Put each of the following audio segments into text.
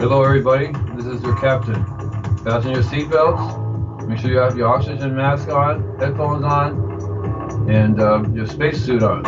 Hello, everybody. This is your captain. Fasten your seatbelts. Make sure you have your oxygen mask on, headphones on, and uh, your spacesuit on.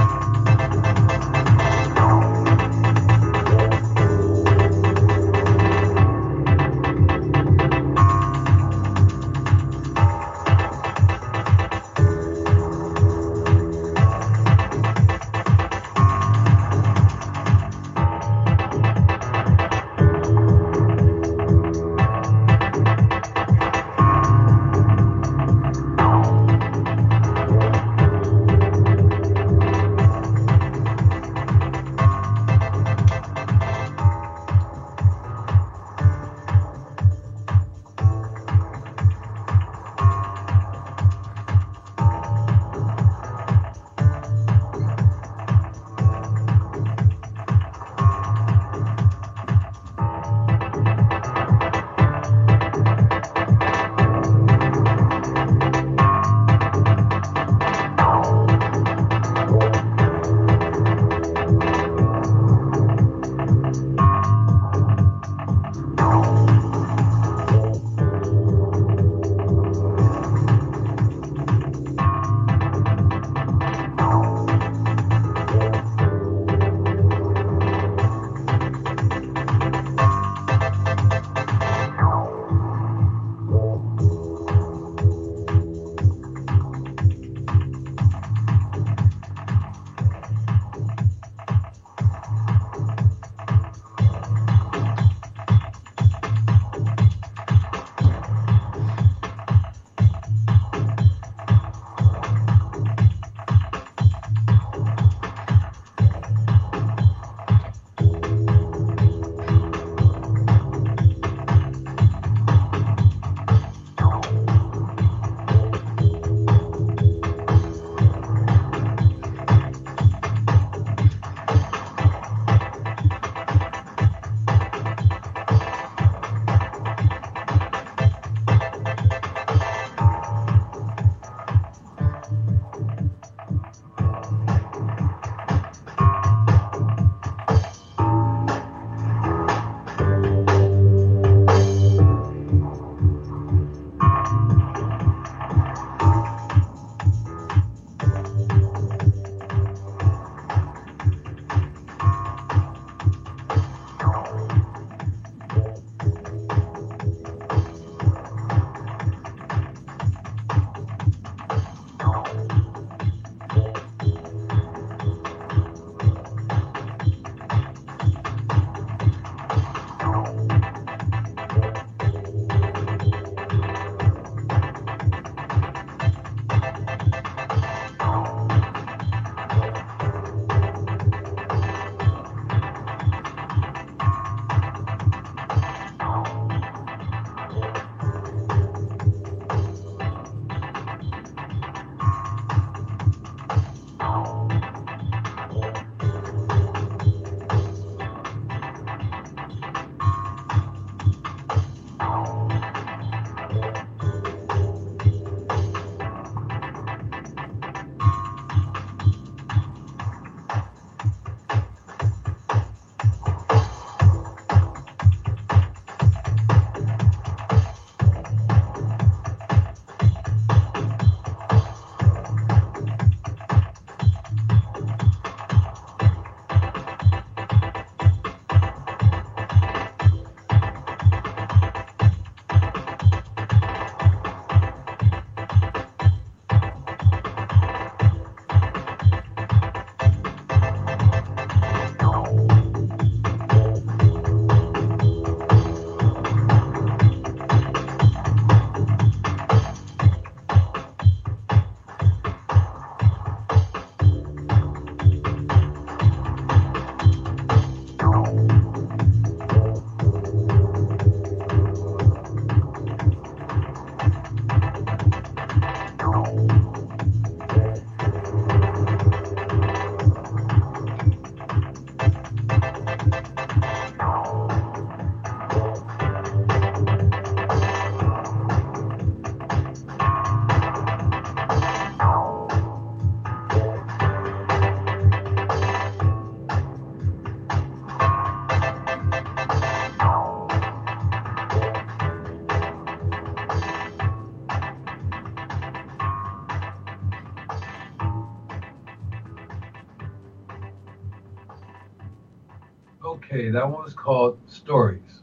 That one was called Stories.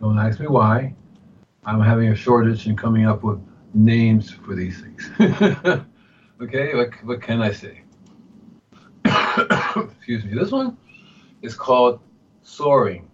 Don't ask me why. I'm having a shortage in coming up with names for these things. okay, what, what can I say? Excuse me. This one is called Soaring.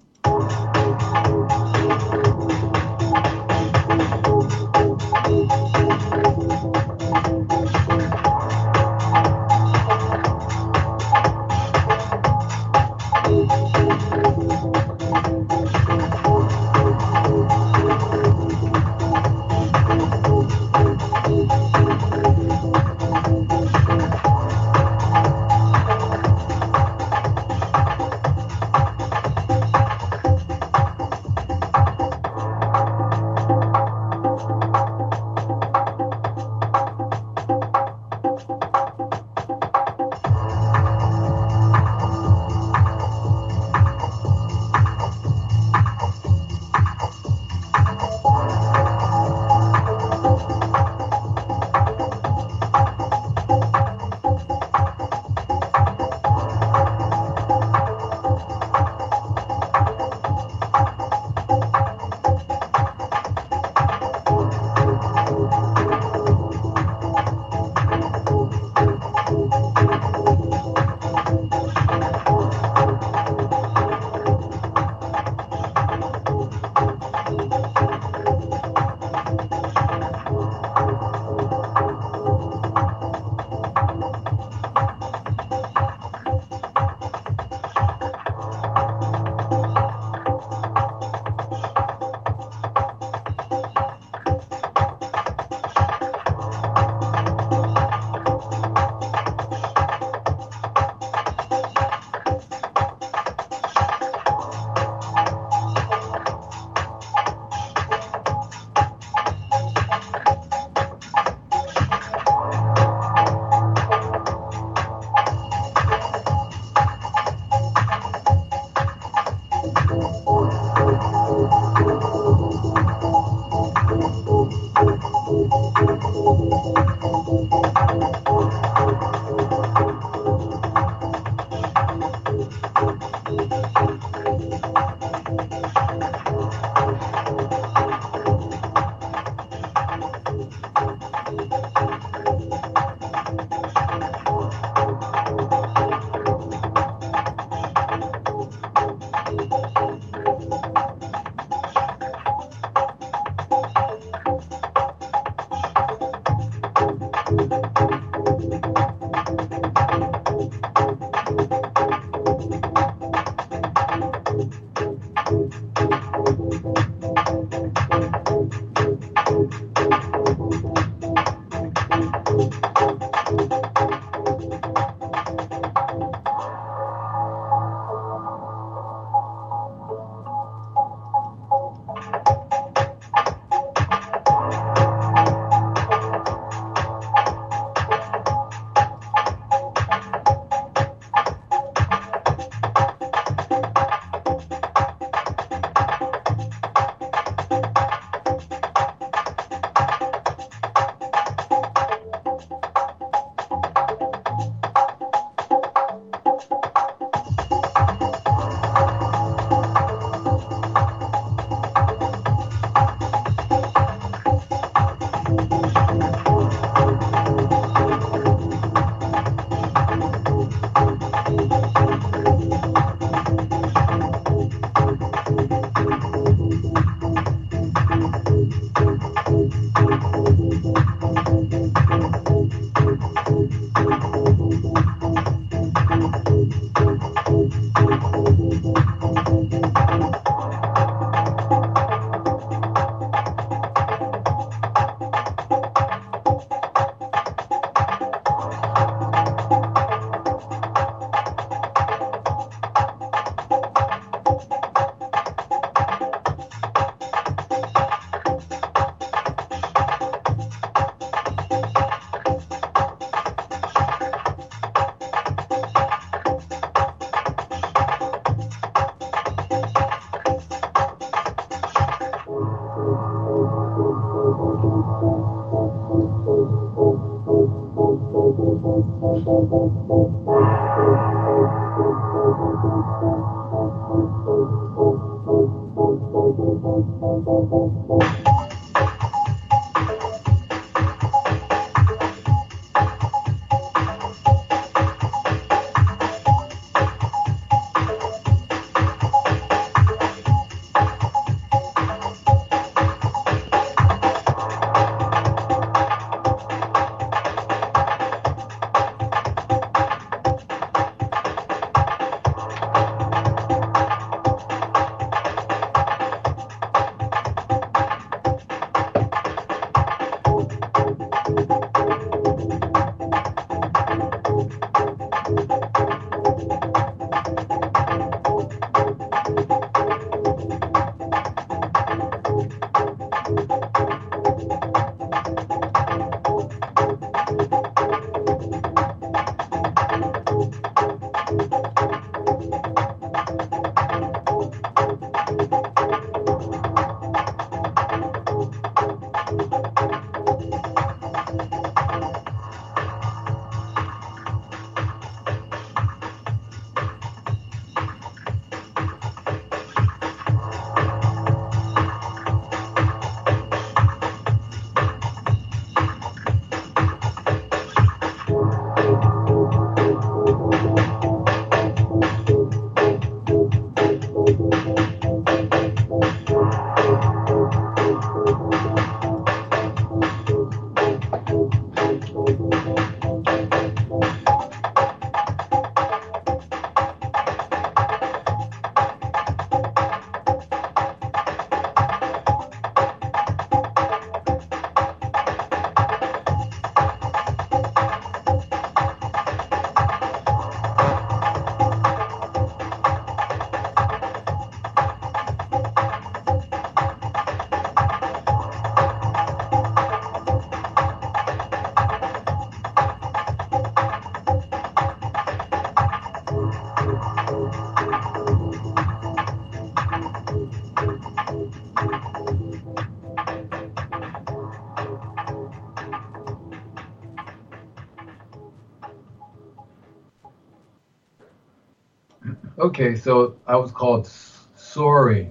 Okay, so I was called Sorry.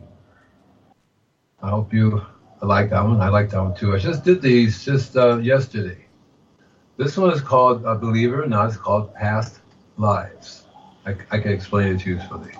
I hope you like that one. I like that one too. I just did these just uh, yesterday. This one is called, uh, believe it or not, it's called Past Lives. I, I can explain it to you usefully.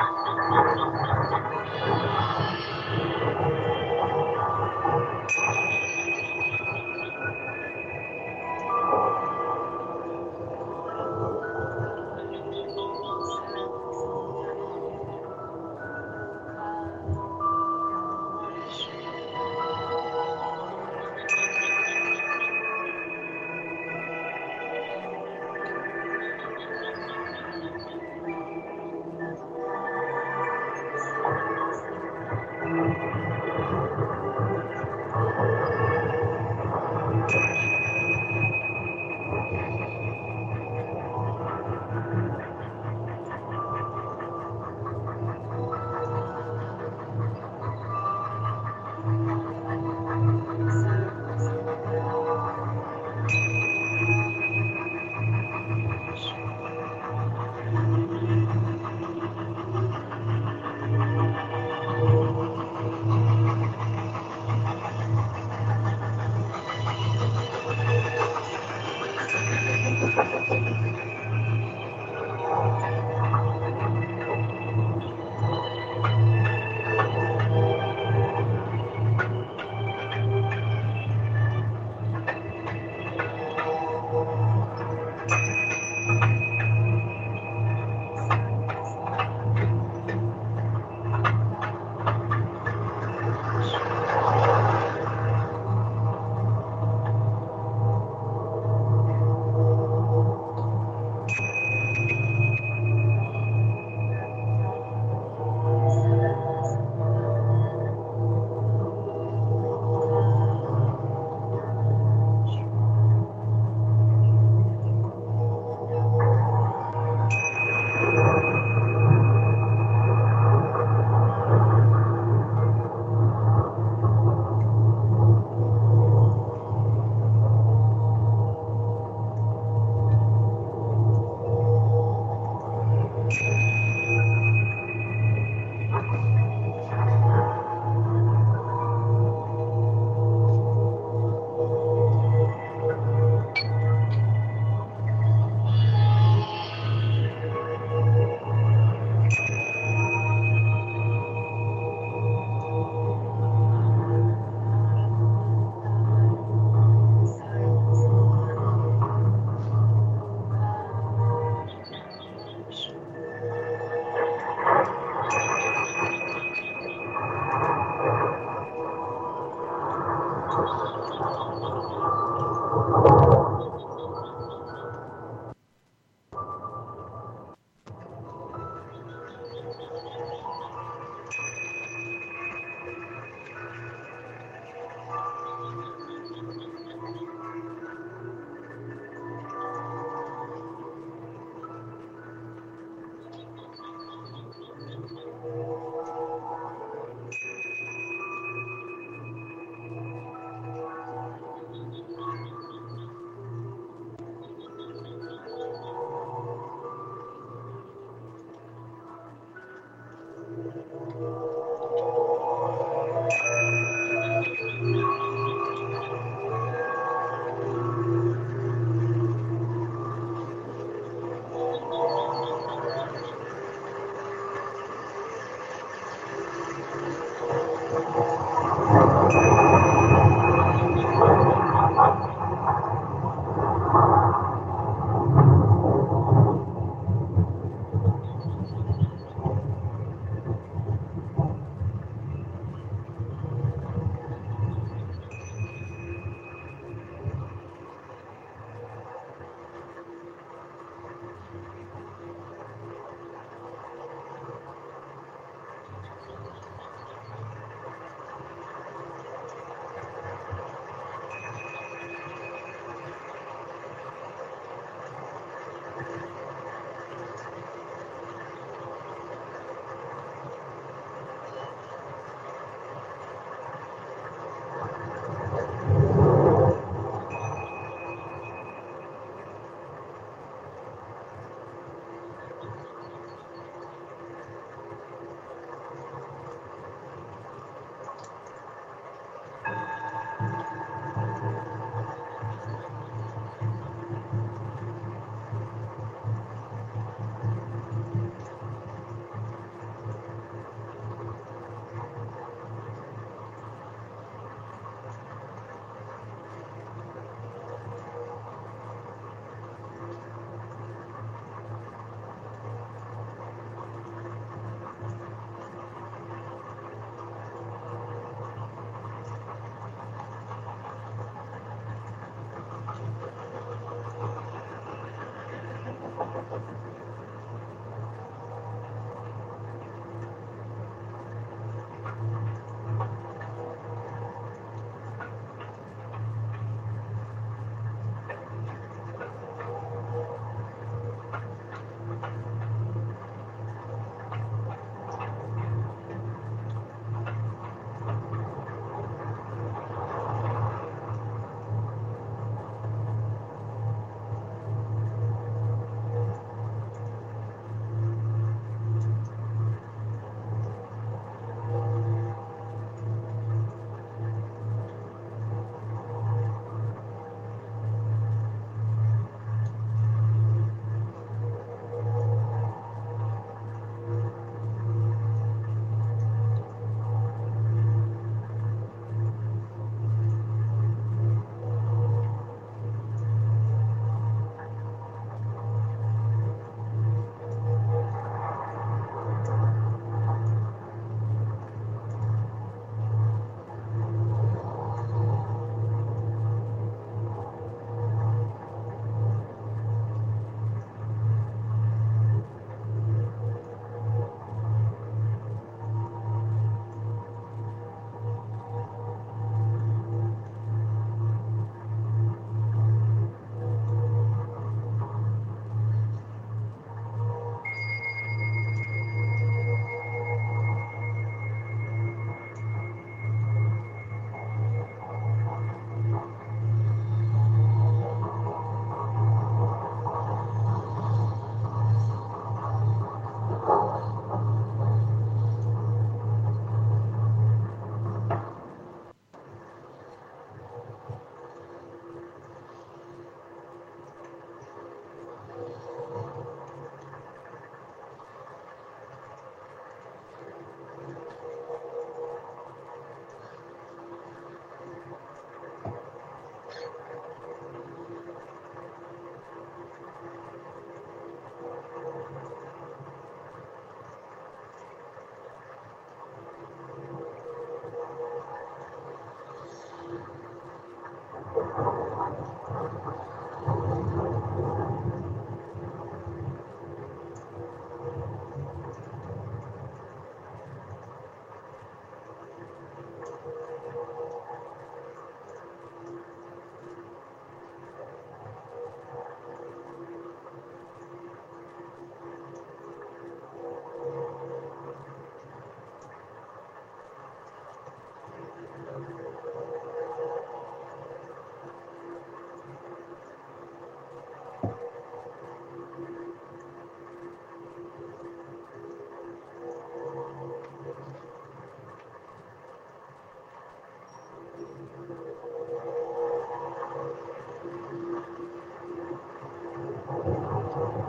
Thank you.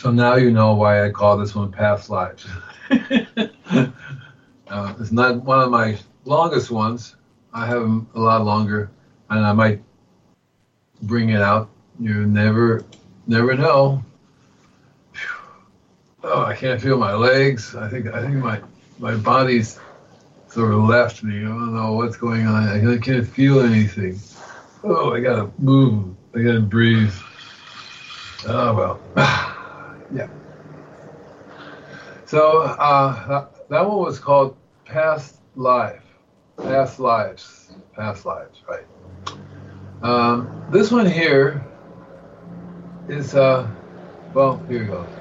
So now you know why I call this one Past Lives. uh, it's not one of my longest ones. I have them a lot longer, and I might bring it out. You never, never know. Oh, I can't feel my legs. I think I think my my body's sort of left me. I don't know what's going on. I can't feel anything. Oh, I gotta move. I gotta breathe. Oh well. Yeah. So uh, that one was called Past Life, Past Lives, Past Lives, right? Um, this one here is, uh, well, here we go.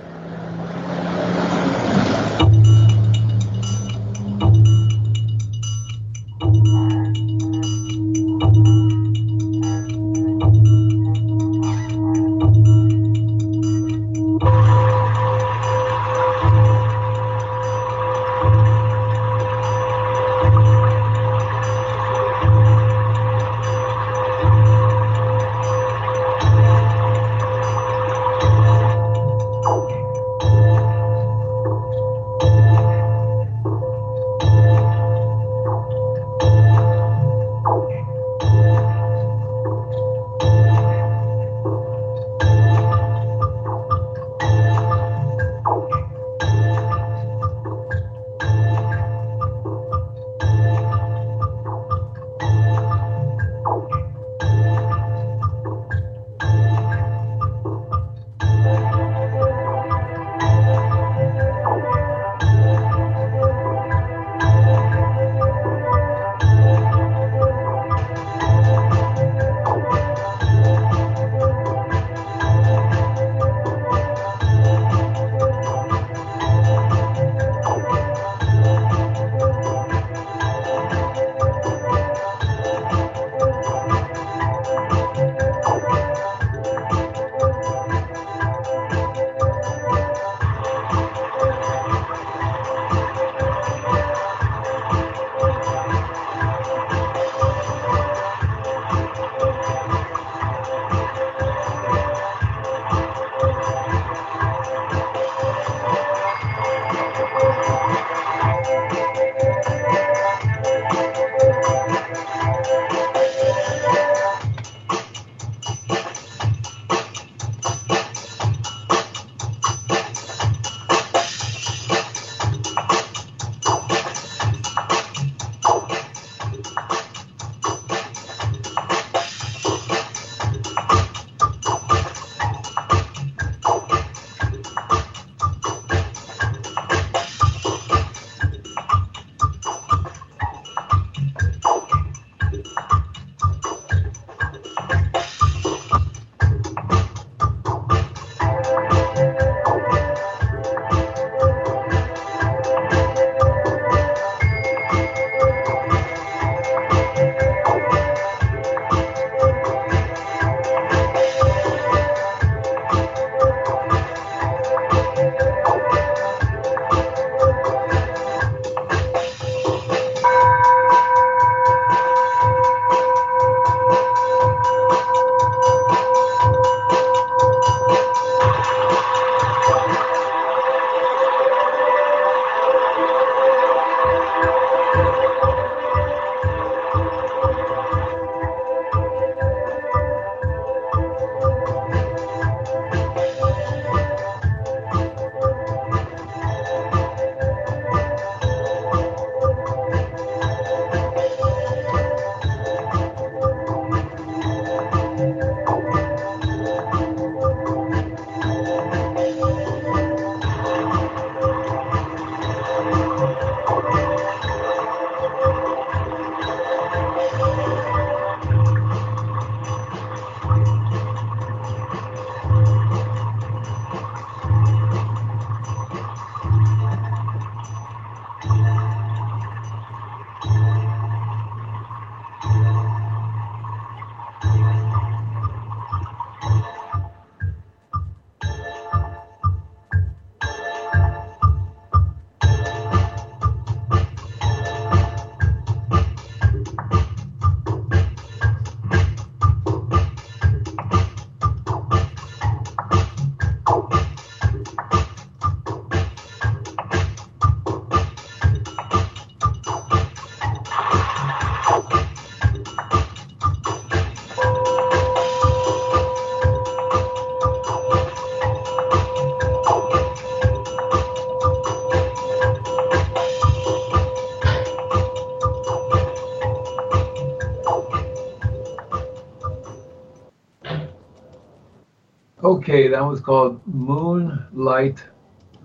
Okay, that was called Moonlight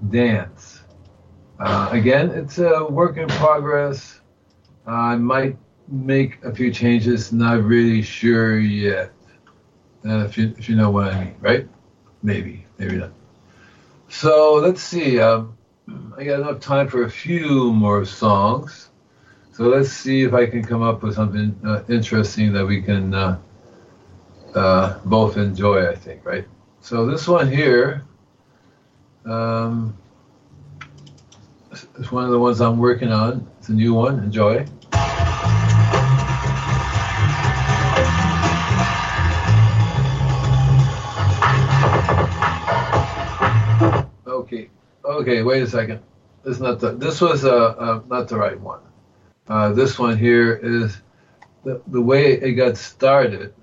Dance. Uh, again, it's a work in progress. I might make a few changes, not really sure yet. Uh, if, you, if you know what I mean, right? Maybe, maybe not. So let's see. Um, I got enough time for a few more songs. So let's see if I can come up with something uh, interesting that we can uh, uh, both enjoy, I think, right? So this one here um, is one of the ones I'm working on. It's a new one. Enjoy. Okay. Okay. Wait a second. This is not the. This was uh, uh not the right one. Uh, this one here is the the way it got started.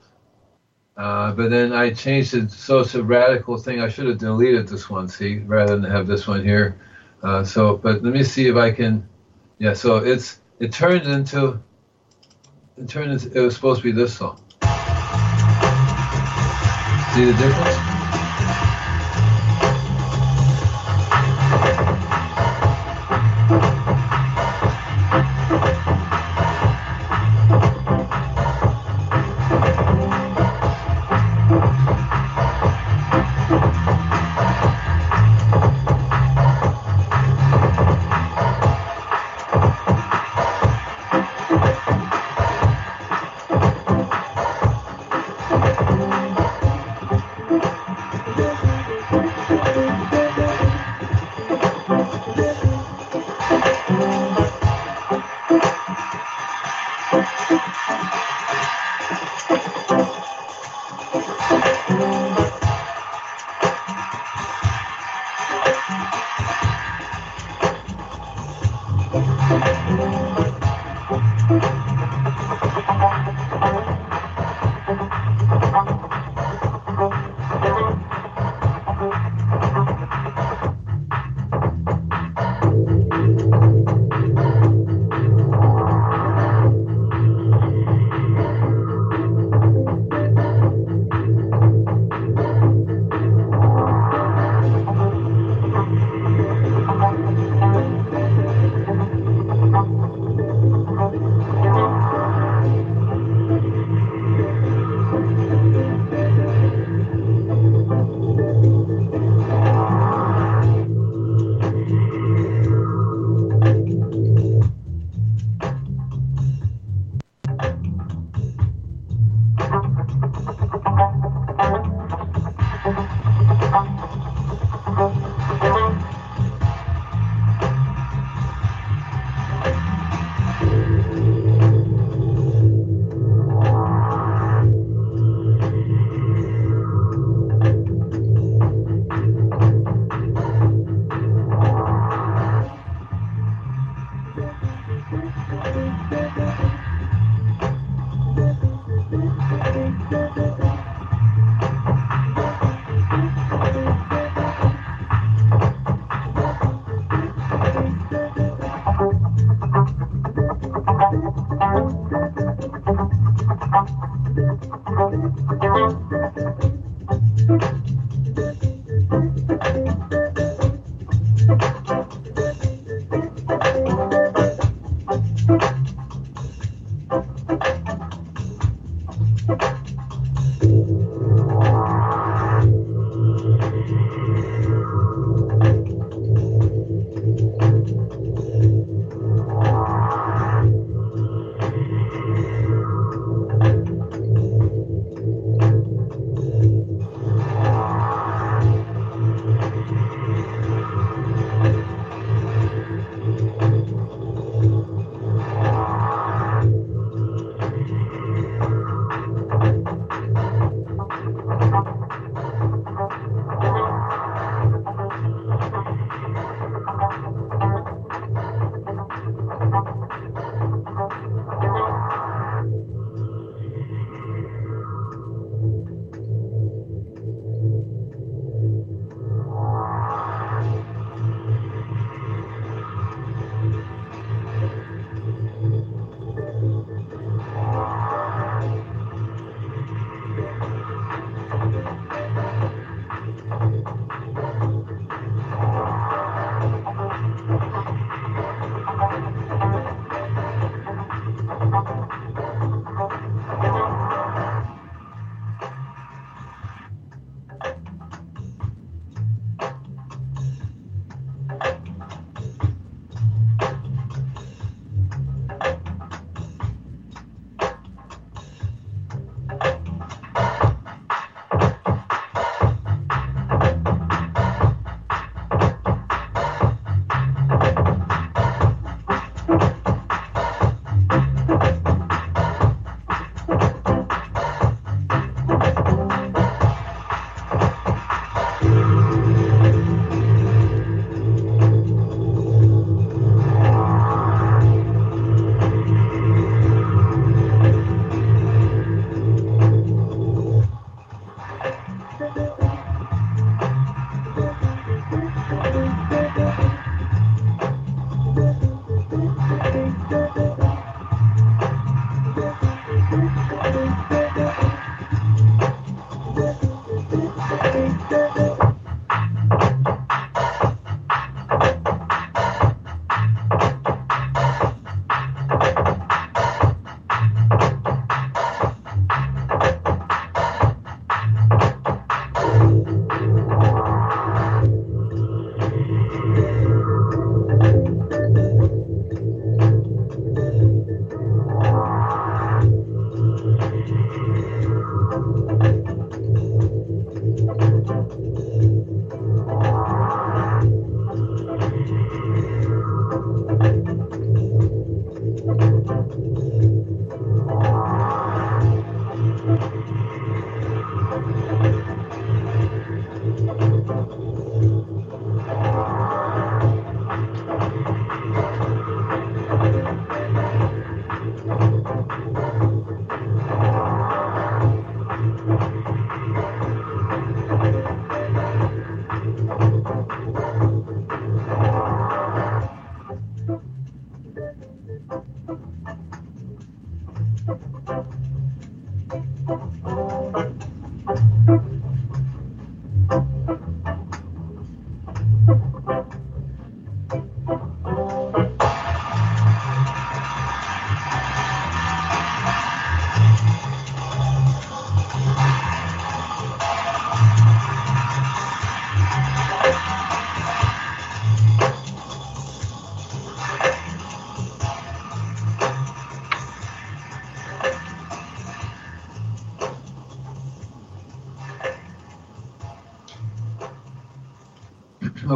Uh, but then I changed it so it's a radical thing. I should have deleted this one, see, rather than have this one here. Uh, so, but let me see if I can. Yeah. So it's it turned into. It turned into. It was supposed to be this song. See the difference?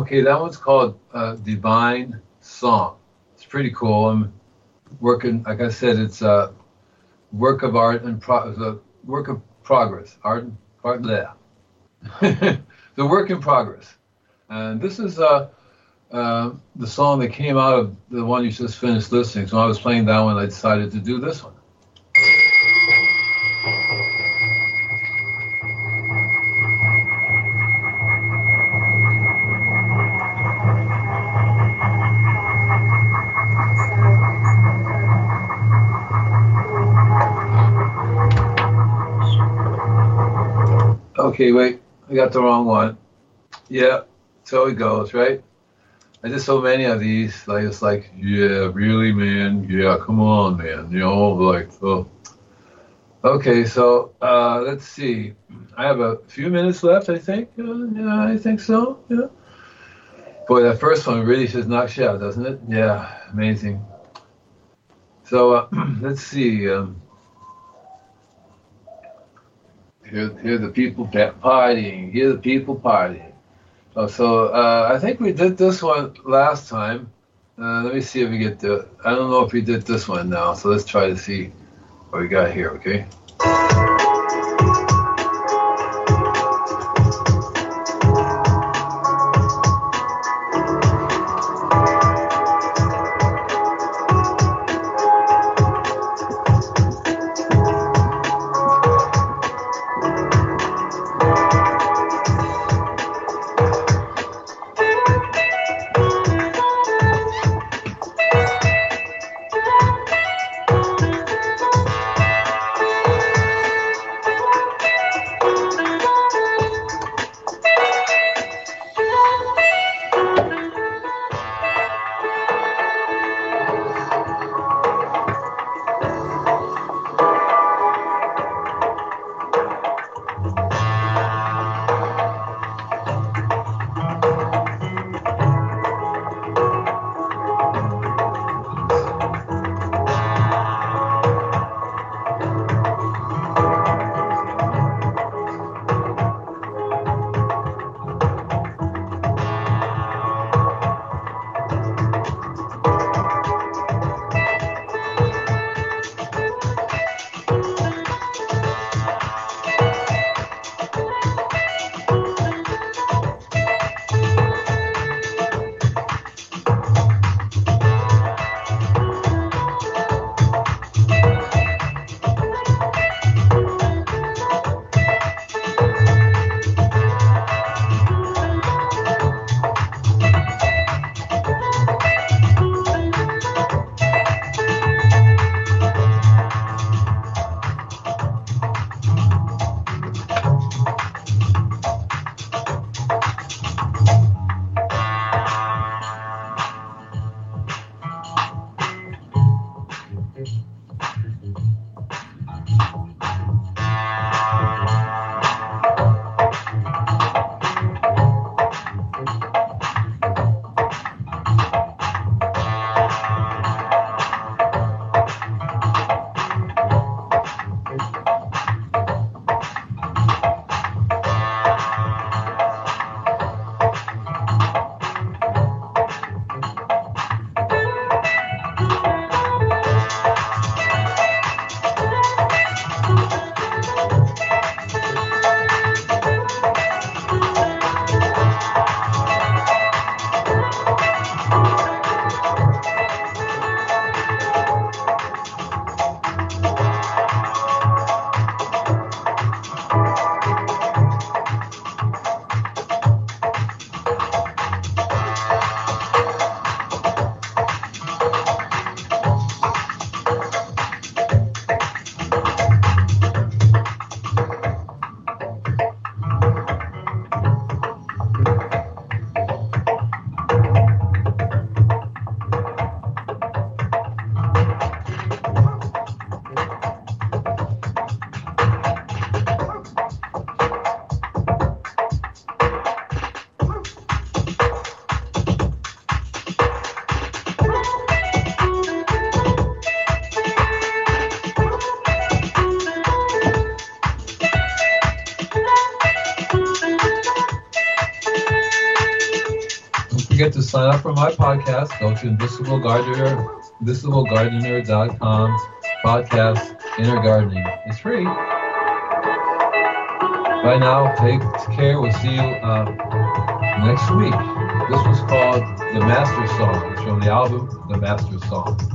Okay, that one's called uh, Divine Song. It's pretty cool. I'm working, like I said, it's a work of art and pro- a work of progress. Art, art there. the work in progress. And this is uh, uh, the song that came out of the one you just finished listening. So I was playing that one, I decided to do this one. Okay, wait, I got the wrong one. Yeah, so it goes, right? I did so many of these, like it's like, yeah, really, man, yeah, come on, man, you know, like, oh. Okay, so uh, let's see. I have a few minutes left, I think. Uh, yeah, I think so. Yeah. Boy, that first one really just knocks you out, doesn't it? Yeah, amazing. So uh, let's see. Um, Hear the people partying. Hear the people partying. Oh, so uh, I think we did this one last time. Uh, let me see if we get the. I don't know if we did this one now. So let's try to see what we got here. Okay. Dios. For my podcast, go to Invisible Gardener, invisiblegardener.com, podcast, Inner Gardening. It's free. Bye now. Take care. We'll see you uh, next week. This was called The Master Song. It's from the album The Master Song.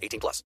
18 plus.